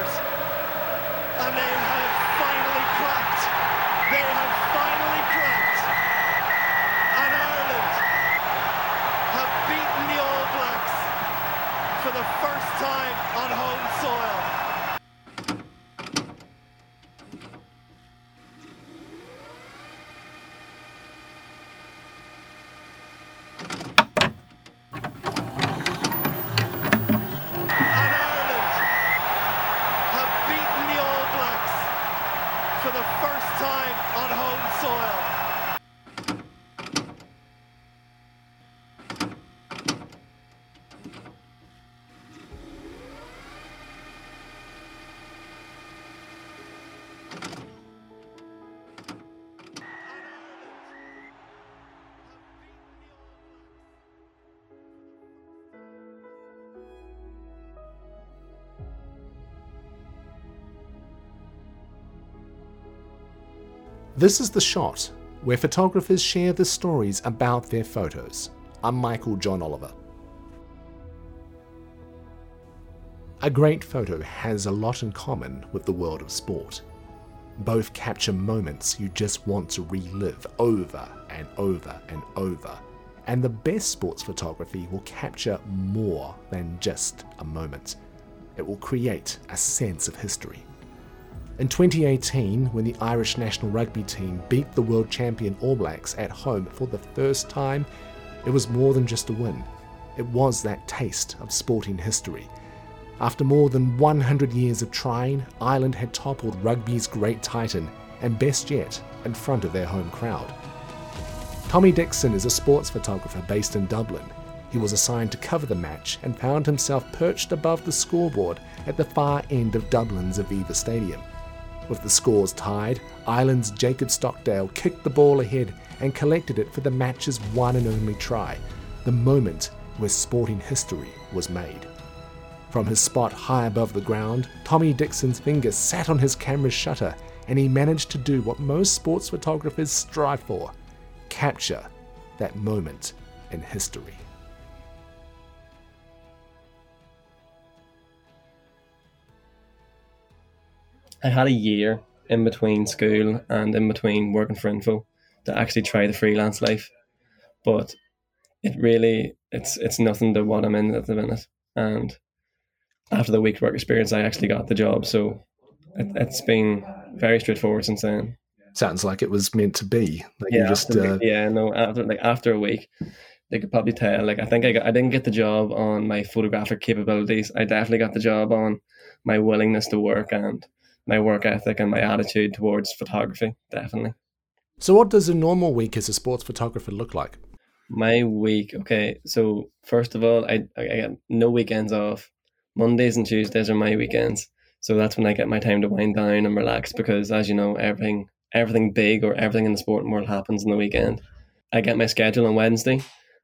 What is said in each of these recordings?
effort. This is The Shot, where photographers share the stories about their photos. I'm Michael John Oliver. A great photo has a lot in common with the world of sport. Both capture moments you just want to relive over and over and over. And the best sports photography will capture more than just a moment. It will create a sense of history. In 2018, when the Irish national rugby team beat the world champion All Blacks at home for the first time, it was more than just a win. It was that taste of sporting history. After more than 100 years of trying, Ireland had toppled rugby's great titan, and best yet, in front of their home crowd. Tommy Dickson is a sports photographer based in Dublin. He was assigned to cover the match and found himself perched above the scoreboard at the far end of Dublin's Aviva Stadium. With the scores tied, Ireland's Jacob Stockdale kicked the ball ahead and collected it for the match's one and only try, the moment where sporting history was made. From his spot high above the ground, Tommy Dickson's finger sat on his camera's shutter and he managed to do what most sports photographers strive for capture that moment in history. I had a year in between school and in between working for Inpho to actually try the freelance life, but it really it's it's nothing to what I'm in at the minute. And after the week work experience, I actually got the job, so it, it's been very straightforward since then. Sounds like it was meant to be. Like Yeah, just after, uh, yeah, no. After like after a week, they could probably tell. Like I think I got, I didn't get the job on my photographic capabilities. I definitely got the job on my willingness to work and my work ethic and my attitude towards photography. Definitely. So, what does a normal week as a sports photographer look like? My week, okay. So first of all, I I get no weekends off. Mondays and Tuesdays are my weekends, so that's when I get my time to wind down and relax. Because as you know, everything everything big or everything in the sporting world happens in the weekend. I get my schedule on Wednesday,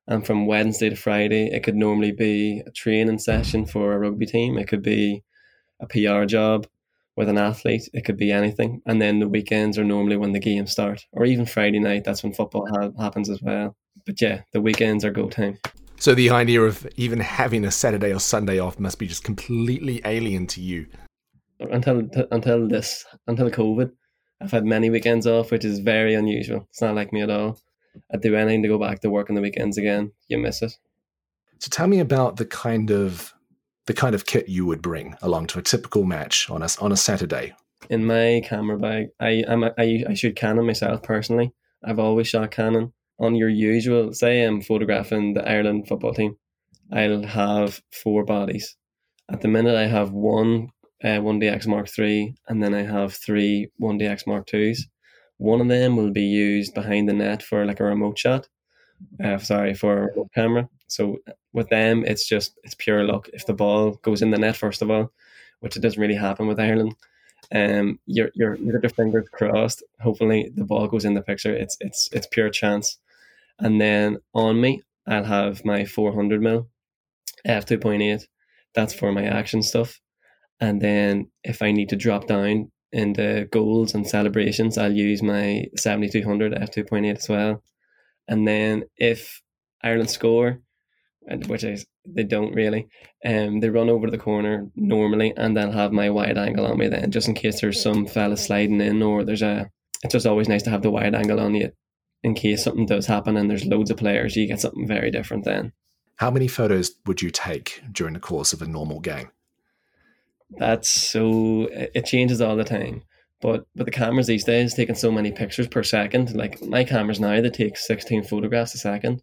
and from Wednesday to Friday, it could normally be a training session for a rugby team. It could be a PR job with an athlete. It could be anything. And then the weekends are normally when the games start, or even Friday night. That's when football ha- happens as well. But yeah, the weekends are go time. So, the idea of even having a Saturday or Sunday off must be just completely alien to you. Until until this until COVID, I've had many weekends off, which is very unusual. It's not like me at all. I'd do anything to go back to work on the weekends again. You miss it. So, tell me about the kind of the kind of kit you would bring along to a typical match on a on a Saturday. in my camera bag, I I'm a, I, I shoot Canon myself personally. I've always shot Canon. On your usual, say I'm photographing the Ireland football team, I'll have four bodies. At the minute, I have one uh, 1DX Mark III, and then I have three 1DX Mark IIs. One of them will be used behind the net for like a remote shot. Uh, sorry, for a camera. So with them, it's just it's pure luck. If the ball goes in the net, first of all, which it doesn't really happen with Ireland, um, your your your your fingers crossed. Hopefully, the ball goes in the picture. It's it's it's pure chance. And then on me, I'll have my 400 mil f 2.8. That's for my action stuff. And then if I need to drop down into goals and celebrations, I'll use my 7200 f 2.8 as well. And then if Ireland score, which is they don't really. Um, they run over to the corner normally, and they'll have my wide angle on me then, just in case there's some fella sliding in or there's a. It's just always nice to have the wide angle on you, in case something does happen and there's loads of players. You get something very different then. How many photos would you take during the course of a normal game? That's so it changes all the time. But but the cameras these days taking so many pictures per second. Like my cameras now, they take sixteen photographs a second.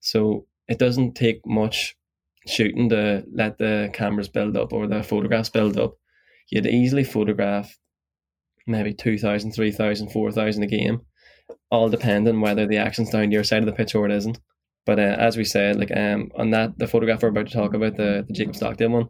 So it doesn't take much shooting to let the cameras build up or the photographs build up. You'd easily photograph maybe 2,000, 3,000, 4,000 a game, all depending whether the action's down your side of the pitch or it isn't. But uh, as we said, like um, on that the photograph we're about to talk about, the, the Jacob Stockdale one,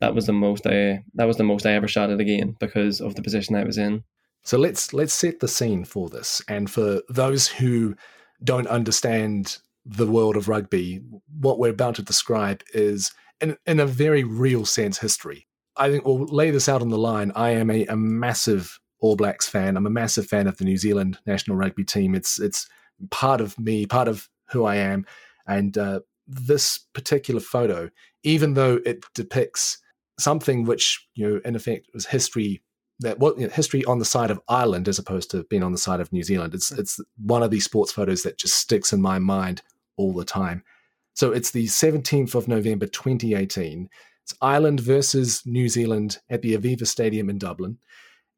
that was the most I that was the most I ever shot at a game because of the position I was in. So let's let's set the scene for this. And for those who don't understand the world of rugby, what we're about to describe is, in, in a very real sense, history. I think we'll lay this out on the line. I am a, a massive All Blacks fan. I'm a massive fan of the New Zealand national rugby team. It's it's part of me, part of who I am. And uh, this particular photo, even though it depicts something which, you know, in effect was history that what you know, history on the side of Ireland as opposed to being on the side of New Zealand. It's it's one of these sports photos that just sticks in my mind all the time. So it's the 17th of November 2018. It's Ireland versus New Zealand at the Aviva Stadium in Dublin.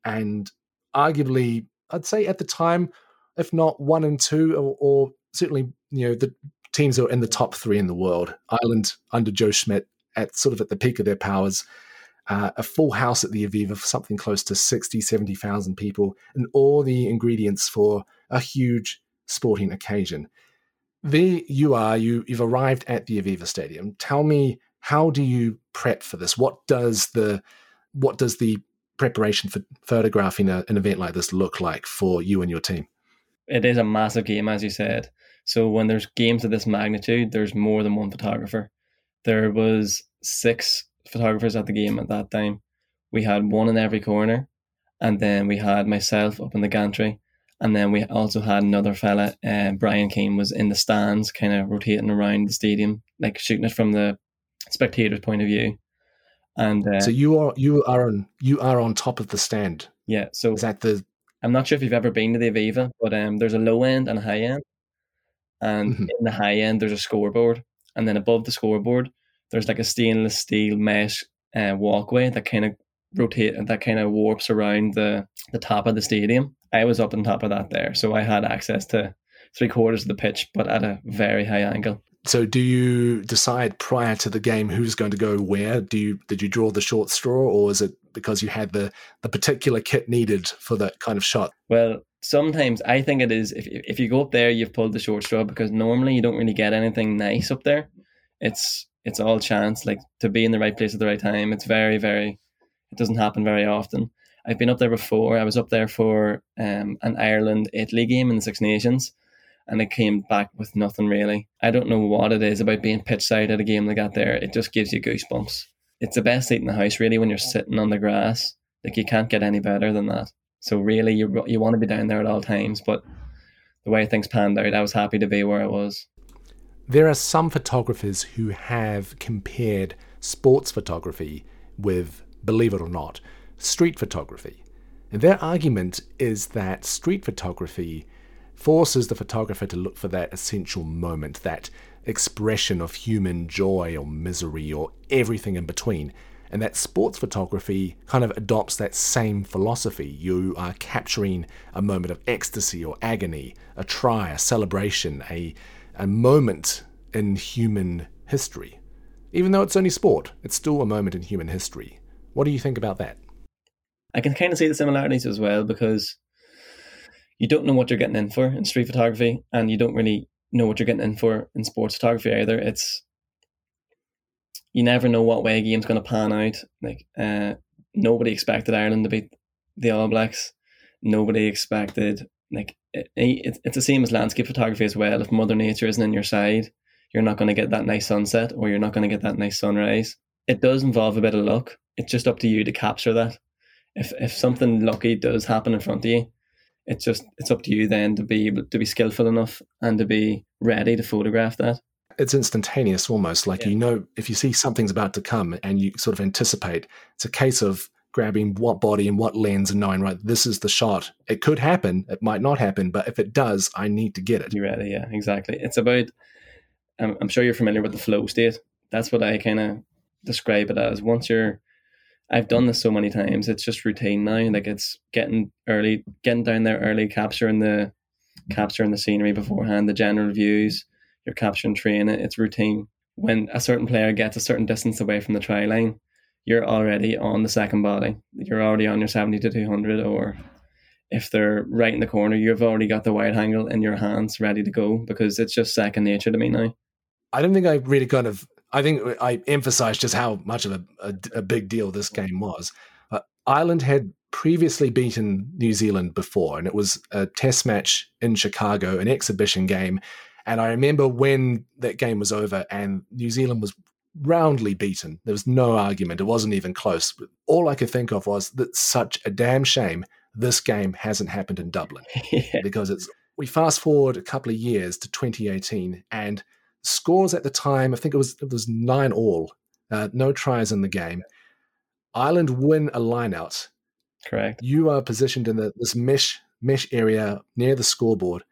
And arguably, I'd say at the time, if not one and two, or, or certainly, you know, the teams are in the top three in the world. Ireland under Joe Schmidt at sort of at the peak of their powers. Uh, a full house at the Aviva for something close to 60, 70,000 people, and all the ingredients for a huge sporting occasion there you are. You you've arrived at the Aviva Stadium. Tell me, how do you prep for this? What does the what does the preparation for photographing a, an event like this look like for you and your team? It is a massive game, as you said. So when there's games of this magnitude, there's more than one photographer. There was six photographers at the game at that time. We had one in every corner, and then we had myself up in the gantry, and then we also had another fella, uh, Brian Keane, was in the stands, kind of rotating around the stadium, like shooting it from the spectator's point of view. And uh, so you are you are on you are on top of the stand. Yeah. So is that the? I'm not sure if you've ever been to the Aviva, but um, there's a low end and a high end, and mm-hmm. in the high end there's a scoreboard, and then above the scoreboard there's like a stainless steel mesh uh, walkway that kind of rotate and that kind of warps around the the top of the stadium. I was up on top of that there, so I had access to three quarters of the pitch, but at a very high angle. So, do you decide prior to the game who's going to go where? Do you did you draw the short straw, or is it because you had the the particular kit needed for that kind of shot? Well, sometimes I think it is if if you go up there, you've pulled the short straw because normally you don't really get anything nice up there. It's it's all chance, like to be in the right place at the right time. It's very very it doesn't happen very often. I've been up there before. I was up there for um, an Ireland Italy game in the Six Nations, and I came back with nothing really. I don't know what it is about being pitch side at a game like that. There, it just gives you goosebumps. It's the best seat in the house, really, when you're sitting on the grass. Like you can't get any better than that. So really, you you want to be down there at all times. But the way things panned out, I was happy to be where I was. There are some photographers who have compared sports photography with believe it or not, street photography. And their argument is that street photography forces the photographer to look for that essential moment, that expression of human joy or misery or everything in between. And that sports photography kind of adopts that same philosophy. You are capturing a moment of ecstasy or agony, a try, a celebration, a, a moment in human history. Even though it's only sport, it's still a moment in human history. What do you think about that? I can kind of see the similarities as well because you don't know what you're getting in for in street photography, and you don't really know what you're getting in for in sports photography either. It's you never know what way a game's going to pan out. Like uh, nobody expected Ireland to beat the All Blacks. Nobody expected like it, it, it's the same as landscape photography as well. If Mother Nature isn't in your side, you're not going to get that nice sunset, or you're not going to get that nice sunrise. It does involve a bit of luck, it's just up to you to capture that. If if something lucky does happen in front of you, it's just it's up to you then to be able to be skillful enough and to be ready to photograph that. it's instantaneous almost. Like Yeah. you know, if you see something's about to come and you sort of anticipate, it's a case of grabbing what body and what lens and knowing, right, this is the shot. It could happen, it might not happen, but if it does, I need to get it. You ready? Yeah, exactly. It's about. I'm, I'm sure you're familiar with the flow state. That's what I kind of describe it as. Once you're, I've done this so many times. It's just routine now. Like it's getting early, getting down there early, capturing the, capturing the scenery beforehand, the general views. You're capturing training. It's routine. When a certain player gets a certain distance away from the try line, you're already on the second body. You're already on your seventy to two hundred, or if they're right in the corner, you've already got the wide angle in your hands ready to go because it's just second nature to me now. I don't think I really kind of. I think I emphasized just how much of a, a, a big deal this game was. Uh, Ireland had previously beaten New Zealand before, and it was a test match in Chicago, an exhibition game. And I remember when that game was over and New Zealand was roundly beaten. There was no argument. It wasn't even close. But all I could think of was that such a damn shame this game hasn't happened in Dublin yeah, because it's we fast forward a couple of years to 2018 and scores at the time i think it was it was nine all uh, no tries in the game ireland win a line out correct. you are positioned in the, this mesh mesh area near the scoreboard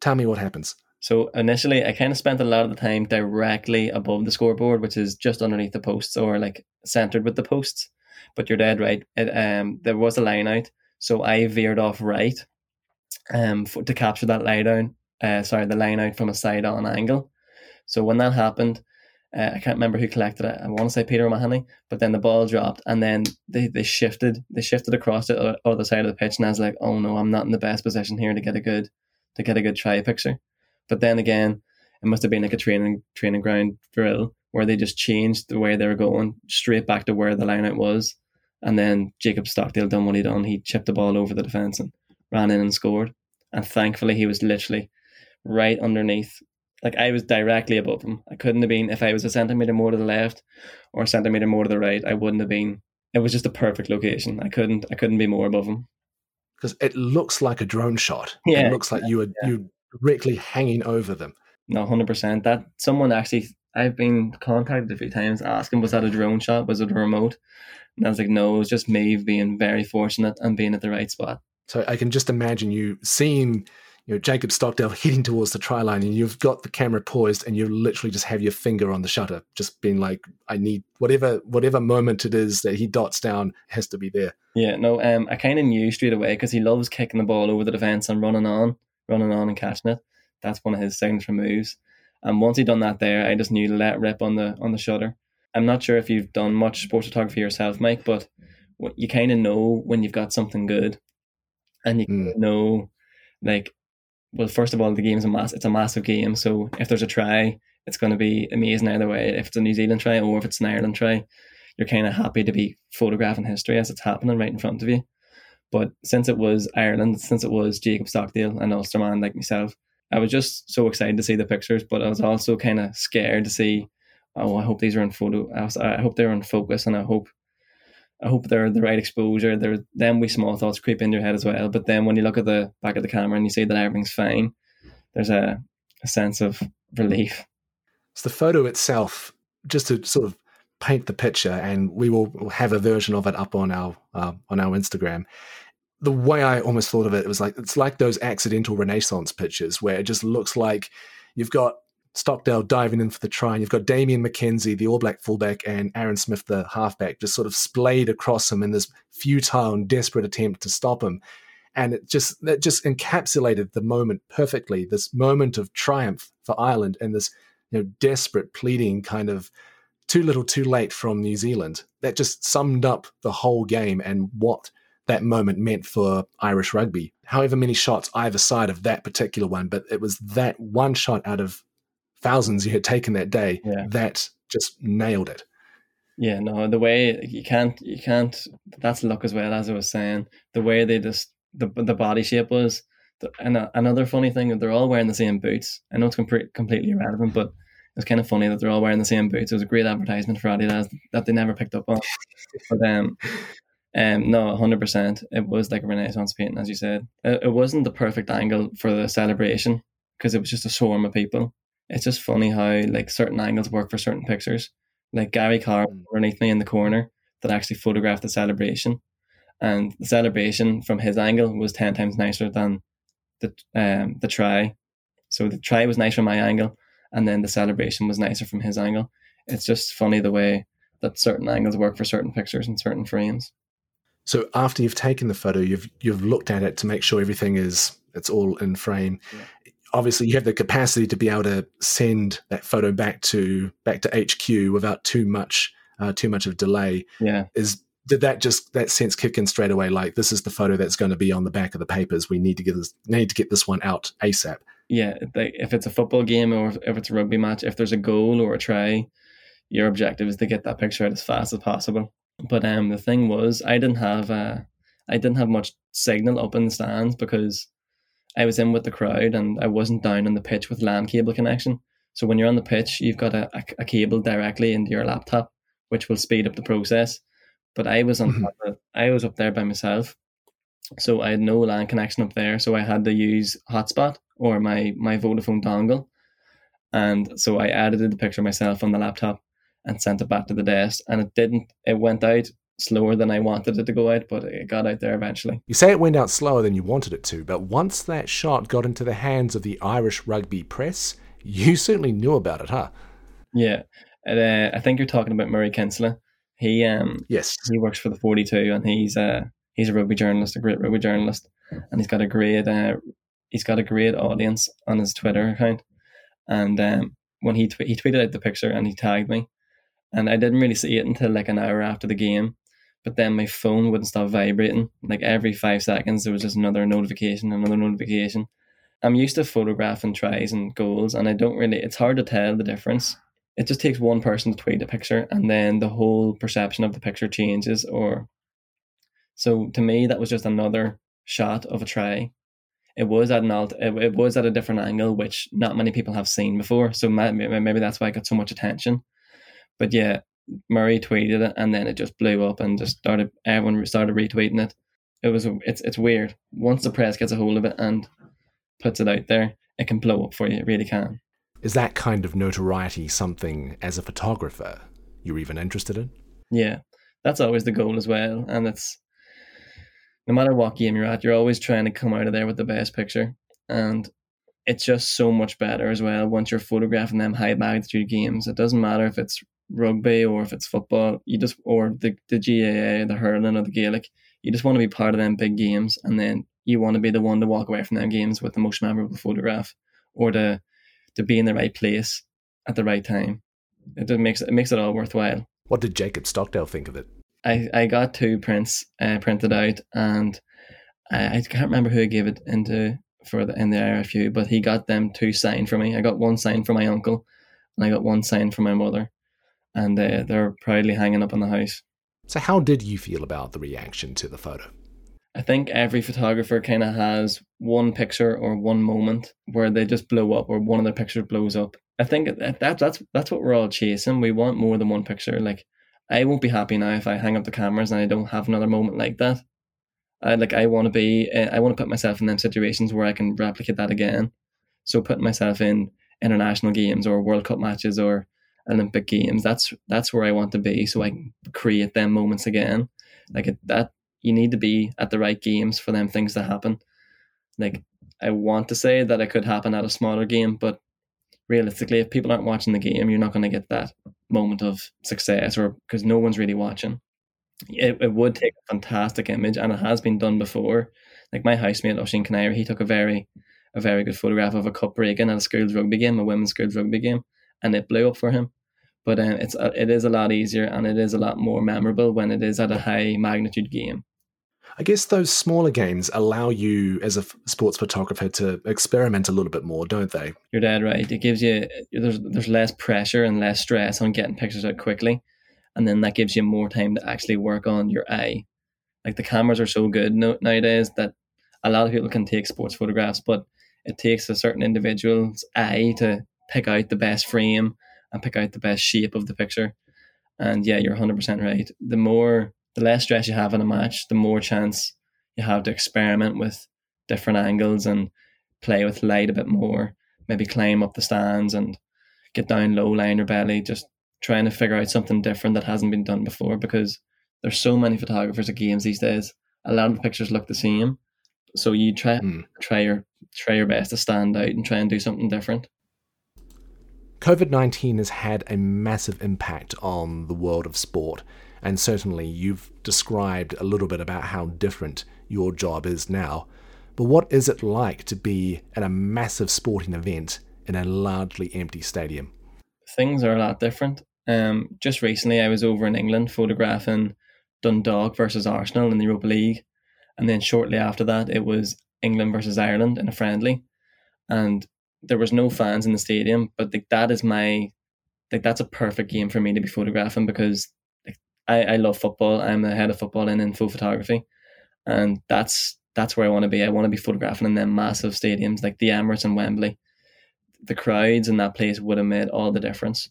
tell me what happens So initially, I kind of spent a lot of the time directly above the scoreboard, which is just underneath the posts or like centered with the posts. But you're dead right. It, um, there was a line out, so I veered off right, um, for, to capture that lie down. Uh, sorry, the line out from a side on angle. So when that happened, uh, I can't remember who collected it. I want to say Peter Mahoney, but then the ball dropped, and then they, they shifted. They shifted across the other side of the pitch, and I was like, "Oh no, I'm not in the best position here to get a good to get a good try picture." But then again, it must have been like a training training ground drill where they just changed the way they were going straight back to where the lineout was, and then Jacob Stockdale done what he done. He chipped the ball over the defence and ran in and scored. And thankfully, he was literally right underneath. Like I was directly above him. I couldn't have been if I was a centimeter more to the left or a centimeter more to the right. I wouldn't have been. It was just a perfect location. I couldn't. I couldn't be more above him. because it looks like a drone shot Yeah, it looks like you were you directly hanging over them No, hundred percent. That someone actually, I've been contacted a few times asking, was that a drone shot? Was it a remote? And I was like, no, it was just me being very fortunate and being at the right spot. So I can just imagine you seeing, you know, Jacob Stockdale heading towards the try line, and you've got the camera poised, and you literally just have your finger on the shutter, just being like, "I need whatever whatever moment it is that he dots down has to be there." Yeah, no, um, I kind of knew straight away because he loves kicking the ball over the defense and running on, running on and catching it. That's one of his signature moves. And once he'd done that there, I just knew to let rip on the on the shutter. I'm not sure if you've done much sports photography yourself, Mike, but you kind of know when you've got something good, and you Mm. know, like, well, first of all, the game's a mass. It's a massive game, so if there's a try, it's going to be amazing either way. If it's a New Zealand try or if it's an Ireland try, you're kind of happy to be photographing history as it's happening right in front of you. But since it was Ireland, since it was Jacob Stockdale, an Ulsterman like myself, I was just so excited to see the pictures, but I was also kind of scared to see. Oh, I hope these are in photo. I, was, I hope they're in focus, and I hope, I hope they're the right exposure. There, then we small thoughts creep into your head as well. But then when you look at the back of the camera and you see that everything's fine, there's a, a sense of relief. So the photo itself, just to sort of paint the picture, and we will have a version of it up on our uh, on our Instagram. The way I almost thought of it, it was like it's like those accidental Renaissance pictures where it just looks like you've got Stockdale diving in for the try, and you've got Damian McKenzie, the All Black fullback, and Aaron Smith, the halfback, just sort of splayed across him in this futile and desperate attempt to stop him. And it just that just encapsulated the moment perfectly. This moment of triumph for Ireland, and this you know desperate pleading kind of too little, too late from New Zealand. That just summed up the whole game and what that moment meant for Irish rugby. However many shots either side of that particular one, but it was that one shot out of thousands you had taken that day Yeah. that just nailed it. Yeah, no, the way you can't, you can't. That's luck as well, as I was saying. The way they just the the body shape was, and uh, another funny thing, they're all wearing the same boots. I know it's com- completely irrelevant, but it's kind of funny that they're all wearing the same boots. It was a great advertisement for Adidas that they never picked up on. but um, um, no, hundred percent, it was like a Renaissance painting, as you said. It, it wasn't the perfect angle for the celebration because it was just a swarm of people. It's just funny how like certain angles work for certain pictures. Like Gary Carr Mm. underneath me in the corner that actually photographed the celebration, and the celebration from his angle was ten times nicer than the um the try. So the try was nice from my angle, and then the celebration was nicer from his angle. It's just funny the way that certain angles work for certain pictures and certain frames. So after you've taken the photo, you've you've looked at it to make sure everything is it's all in frame. Yeah. Obviously, you have the capacity to be able to send that photo back to back to HQ without too much uh, too much of delay. Yeah. Is did that just that sense kick in straight away? Like this is the photo that's going to be on the back of the papers. We need to get this need to get this one out asap. yeah, like if it's a football game or if, if it's a rugby match, if there's a goal or a try, your objective is to get that picture out as fast as possible. But um, the thing was, I didn't have uh, I didn't have much signal up in the stands because I was in with the crowd and I wasn't down on the pitch with LAN cable connection. So when you're on the pitch, you've got a, a, a cable directly into your laptop, which will speed up the process. But I was on Mhm. top of, I was up there by myself, so I had no LAN connection up there. So I had to use hotspot or my my Vodafone dongle, and so I edited the picture myself on the laptop and sent it back to the desk. And it didn't. It went out slower than I wanted it to go out, but it got out there eventually. You say it went out slower than you wanted it to, but once that shot got into the hands of the Irish rugby press, you certainly knew about it, huh? Yeah, and, uh, I think you're talking about Murray Kinsella. He um Yes. he works for the 42 and he's uh he's a rugby journalist a great rugby journalist and he's got a great uh he's got a great audience on his twitter account and um when he tw- he tweeted out the picture and he tagged me and i didn't really see it until like an hour after the game but then my phone wouldn't stop vibrating. Like every five seconds there was just another notification another notification. I'm used to photographing tries and goals and i don't really it's hard to tell the difference. It just takes one person to tweet a picture and then the whole perception of the picture changes or so to me that was just another shot of a try. It was at an alt it, it was at a different angle which not many people have seen before so ma- ma- maybe that's why I got so much attention. But yeah murray tweeted it and then it just blew up and just started everyone started retweeting it it was it's it's weird once the press gets a hold of it and puts it out there it can blow up for you it really can Is that kind of notoriety something, as a photographer, you're even interested in? Yeah, that's always the goal as well. And it's no matter what game you're at, you're always trying to come out of there with the best picture. And it's just so much better as well once you're photographing them high magnitude games. It doesn't matter if it's rugby or if it's football, you just or the, the GAA, the hurling or the Gaelic. You just want to be part of them big games and then you want to be the one to walk away from them games with the most memorable photograph or to to be in the right place at the right time. It just makes it makes it all worthwhile. What did Jacob Stockdale think of it? I, I got two prints uh, printed out, and I, I can't remember who I gave it into for the in the RFU, but he got them two signed for me. I got one signed for my uncle, and I got one signed for my mother, and uh, they're proudly hanging up in the house. So, how did you feel about the reaction to the photo? I think every photographer kind of has one picture or one moment where they just blow up, or one of their pictures blows up. I think that, that that's that's what we're all chasing. We want more than one picture. Like I won't be happy now if I hang up the cameras and I don't have another moment like that. I like I want to be. uh, I want to put myself in them situations where I can replicate that again. So putting myself in international games or World Cup matches or Olympic games. That's that's where I want to be, so I can create them moments again. Like it, that, you need to be at the right games for them things to happen. Like I want to say that it could happen at a smaller game, but realistically, if people aren't watching the game, you're not going to get that moment of success, or because no one's really watching. It, it would take a fantastic image, and it has been done before. Like my housemate Oisin Keniry, he took a very, a very good photograph of a cup breaking at a schools rugby game, a women's schools rugby game, and it blew up for him. But um, it's a, it is a lot easier and it is a lot more memorable when it is at a high magnitude game. I guess those smaller games allow you, as a f- sports photographer, to experiment a little bit more, don't they? You're dead right. It gives you there's there's less pressure and less stress on getting pictures out quickly, and then that gives you more time to actually work on your eye. Like the cameras are so good no, nowadays that a lot of people can take sports photographs, but it takes a certain individual's eye to pick out the best frame and pick out the best shape of the picture. And yeah, you're 100% right. The more, the less stress you have in a match, the more chance you have to experiment with different angles and play with light a bit more. maybe climb up the stands and get down low, on your belly, just trying to figure out something different that hasn't been done before because there's so many photographers at games these days. A lot of the pictures look the same. So you try Mm. try your try your best to stand out and try and do something different. COVID 19 has had a massive impact on the world of sport, and certainly you've described a little bit about how different your job is now. But what is it like to be at a massive sporting event in a largely empty stadium? Things are a lot different. Um, just recently, I was over in England photographing Dundalk versus Arsenal in the Europa League, and then shortly after that, it was England versus Ireland in a friendly, and there was no fans in the stadium. But like that is my like that's a perfect game for me to be photographing because like, I I love football. I'm the head of football and in Inpho photography, and that's that's where I want to be. I want to be photographing in them massive stadiums like the Emirates and Wembley. The crowds in that place would have made all the difference.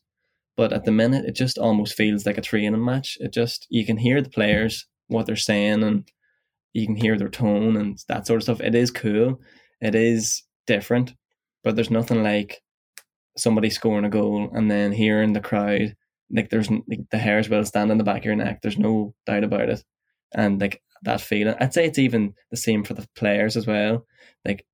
But at the minute, it just almost feels like a training match. It just you can hear the players what they're saying and you can hear their tone and that sort of stuff. It is cool. It is different, but there's nothing like somebody scoring a goal and then hearing the crowd. Like there's like the hairs will stand on the back of your neck. There's no doubt about it. And like that feeling, I'd say it's even the same for the players as well. Like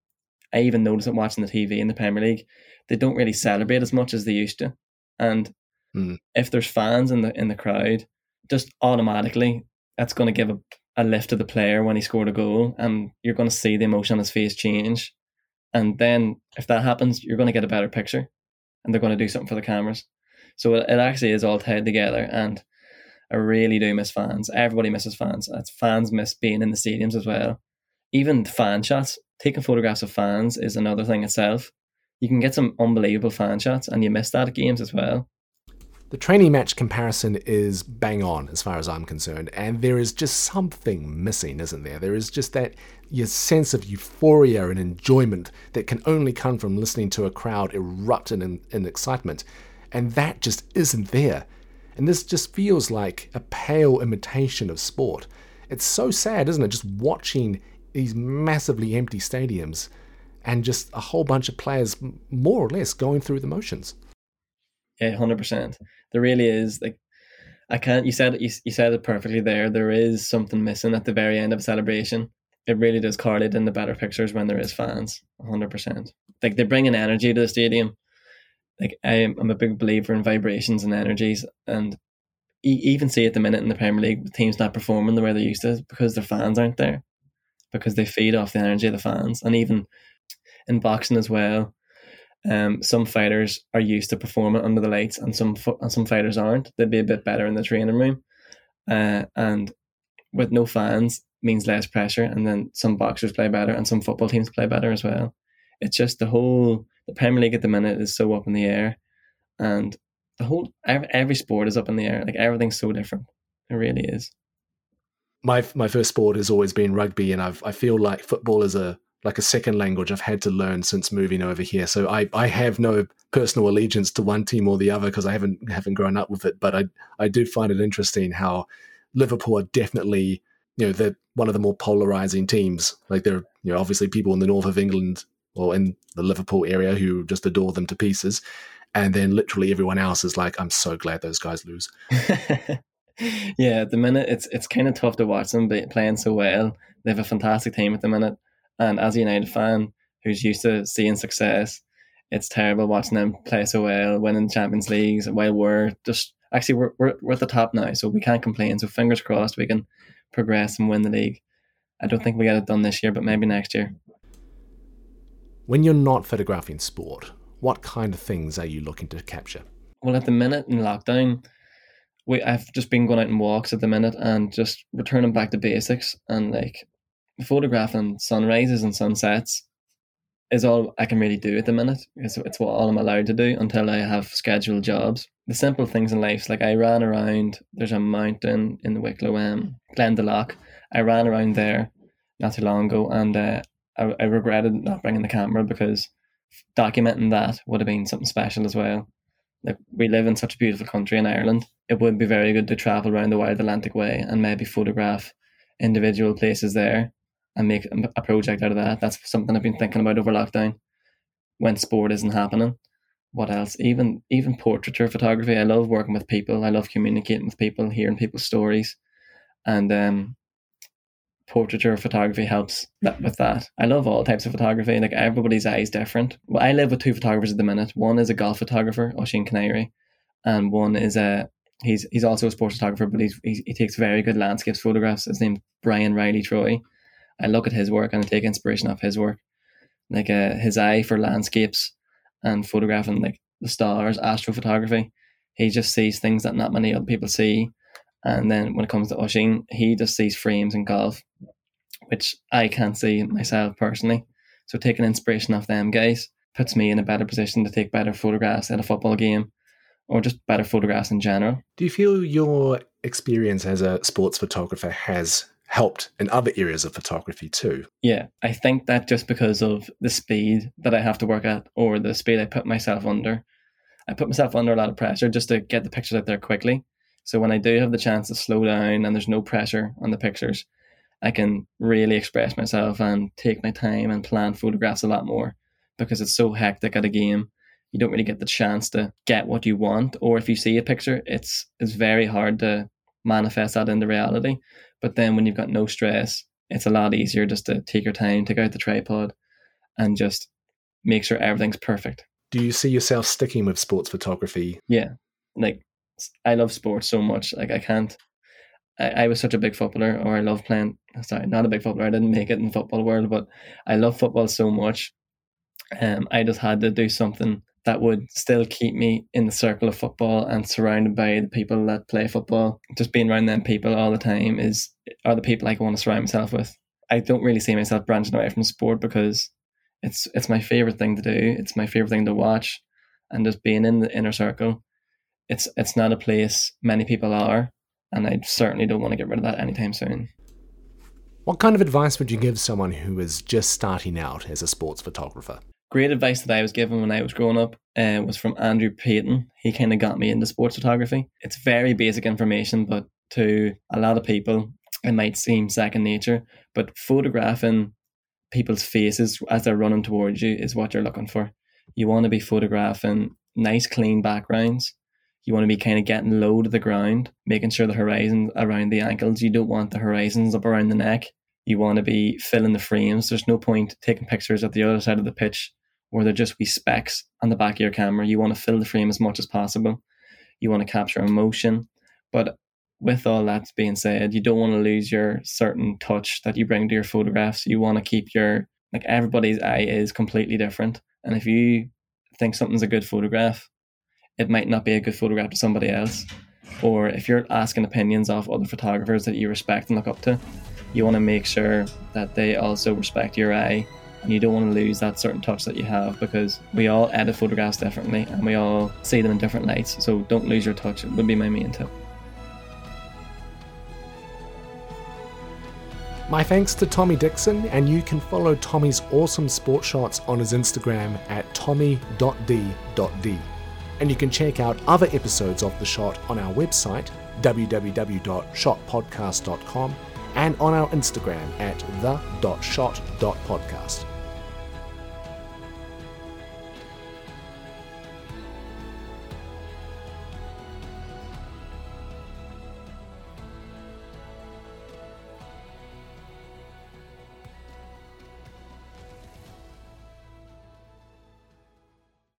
I even notice it watching the TV in the Premier League. They don't really celebrate as much as they used to. And Mm. if there's fans in the in the crowd, just automatically that's going to give a, a lift to the player when he scored a goal, and you're going to see the emotion on his face change. And then if that happens, you're going to get a better picture, and they're going to do something for the cameras. So it, it actually is all tied together, and I really do miss fans. Everybody misses fans. Fans miss being in the stadiums as well. Even fan shots, taking photographs of fans is another thing itself. You can get some unbelievable fan shots, and you miss that at games as well. The training match comparison is bang on as far as I'm concerned, and there is just something missing, isn't there? There is just that your sense of euphoria and enjoyment that can only come from listening to a crowd erupt in, in excitement, and that just isn't there. And this just feels like a pale imitation of sport. It's so sad, isn't it? Just watching these massively empty stadiums and just a whole bunch of players more or less going through the motions. Yeah, hundred percent. There really is like I can't. You said. You, you said it perfectly there. There is something missing at the very end of a celebration. It really does correlate in the better pictures when there is fans. hundred percent. Like they bring an energy to the stadium. Like I am, I'm a big believer in vibrations and energies, and e- even see at the minute in the Premier League teams not performing the way they used to because their fans aren't there, because they feed off the energy of the fans, and even in boxing as well. Um, some fighters are used to performing under the lights, and some and some fighters aren't. They'd be a bit better in the training room, uh, and with no fans means less pressure. And then some boxers play better, and some football teams play better as well. It's just the whole the Premier League at the minute is so up in the air, and the whole every, sport is up in the air. Like everything's so different. It really is. my my first sport has always been rugby, and I've I feel like football is a like a second language I've had to learn since moving over here. So I, I have no personal allegiance to one team or the other because I haven't haven't grown up with it. But I I do find it interesting how Liverpool are definitely you know they're one of the more polarizing teams. Like there are you know obviously people in the north of England or in the Liverpool area who just adore them to pieces. And then literally everyone else is like, I'm so glad those guys lose. yeah, at the minute it's it's kind of tough to watch them playing so well. They have a fantastic team at the minute, and as a United fan who's used to seeing success, it's terrible watching them play so well, winning Champions Leagues. While we're just actually we're we're, we're at the top now, so we can't complain. So fingers crossed we can progress and win the league. I don't think we get it done this year, but maybe next year. When you're not photographing sport, what kind of things are you looking to capture? Well, at the minute in lockdown, we I've just been going out and walks at the minute and just returning back to basics and like photographing sunrises and sunsets is all I can really do at the minute. It's, it's what all I'm allowed to do until I have scheduled jobs. The simple things in life, like I ran around. There's a mountain in the Wicklow, um, Glendalough. I ran around there not too long ago, and uh, I, I regretted not bringing the camera because documenting that would have been something special as well. Like we live in such a beautiful country in Ireland, it would be very good to travel around the Wild Atlantic Way and maybe photograph individual places there and make a project out of that. That's something I've been thinking about over lockdown. when sport isn't happening. What else? Even even portraiture photography. I love working with people. I love communicating with people, hearing people's stories, and um, portraiture photography helps that, with that. I love all types of photography. Like everybody's eye is different. Well, I live with two photographers at the minute. One is a golf photographer, Oisin Keniry, and one is a he's he's also a sports photographer, but he's, he, he takes very good landscapes photographs. His name's Brian Riley Troy. I look at his work and I take inspiration off his work, like uh, his eye for landscapes and photographing like the stars, astrophotography. He just sees things that not many other people see. And then when it comes to Oisin, he just sees frames in golf, which I can't see myself personally. So taking inspiration off them guys puts me in a better position to take better photographs at a football game or just better photographs in general. Do you feel your experience as a sports photographer has helped in other areas of photography too? Yeah, I think that just because of the speed that I have to work at or the speed I put myself under, I put myself under a lot of pressure just to get the pictures out there quickly. So when I do have the chance to slow down and there's no pressure on the pictures, I can really express myself and take my time and plan photographs a lot more because it's so hectic at a game you don't really get the chance to get what you want. Or if you see a picture, it's it's very hard to manifest that into reality. But then when you've got no stress, it's a lot easier just to take your time, take out the tripod, and just make sure everything's perfect. Do you see yourself sticking with sports photography? Yeah, like I love sports so much. Like I can't. I, I was such a big footballer, or I love playing. Sorry, not a big footballer. I didn't make it in the football world, but I love football so much. Um, I just had to do something that would still keep me in the circle of football and surrounded by the people that play football. Just being around them people all the time is are the people I want to surround myself with. I don't really see myself branching away from sport because it's it's my favorite thing to do. It's my favorite thing to watch, and just being in the inner circle. It's it's not a place many people are, and I certainly don't want to get rid of that anytime soon. What kind of advice would you give someone who is just starting out as a sports photographer? Great advice that I was given when I was growing up uh, was from Andrew Paton. He kind of got me into sports photography. It's very basic information, but to a lot of people, it might seem second nature. But photographing people's faces as they're running towards you is what you're looking for. You want to be photographing nice, clean backgrounds. You want to be kind of getting low to the ground, making sure the horizon around the ankles. You don't want the horizons up around the neck you want to be filling the frames. There's no point taking pictures at the other side of the pitch where they're just wee specks on the back of your camera. You want to fill the frame as much as possible. You want to capture emotion. But with all that being said, you don't want to lose your certain touch that you bring to your photographs. You want to keep your like everybody's eye is completely different. And if you think something's a good photograph, it might not be a good photograph to somebody else. Or if you're asking opinions of other photographers that you respect and look up to, you want to make sure that they also respect your eye and you don't want to lose that certain touch that you have because we all edit photographs differently and we all see them in different lights so don't lose your touch it would be my main tip My thanks to Tommy Dickson, and you can follow Tommy's awesome sport shots on his Instagram at tommy.d.d. And you can check out other episodes of The Shot on our website, www.shotpodcast.com, and on our Instagram at the.shot.podcast.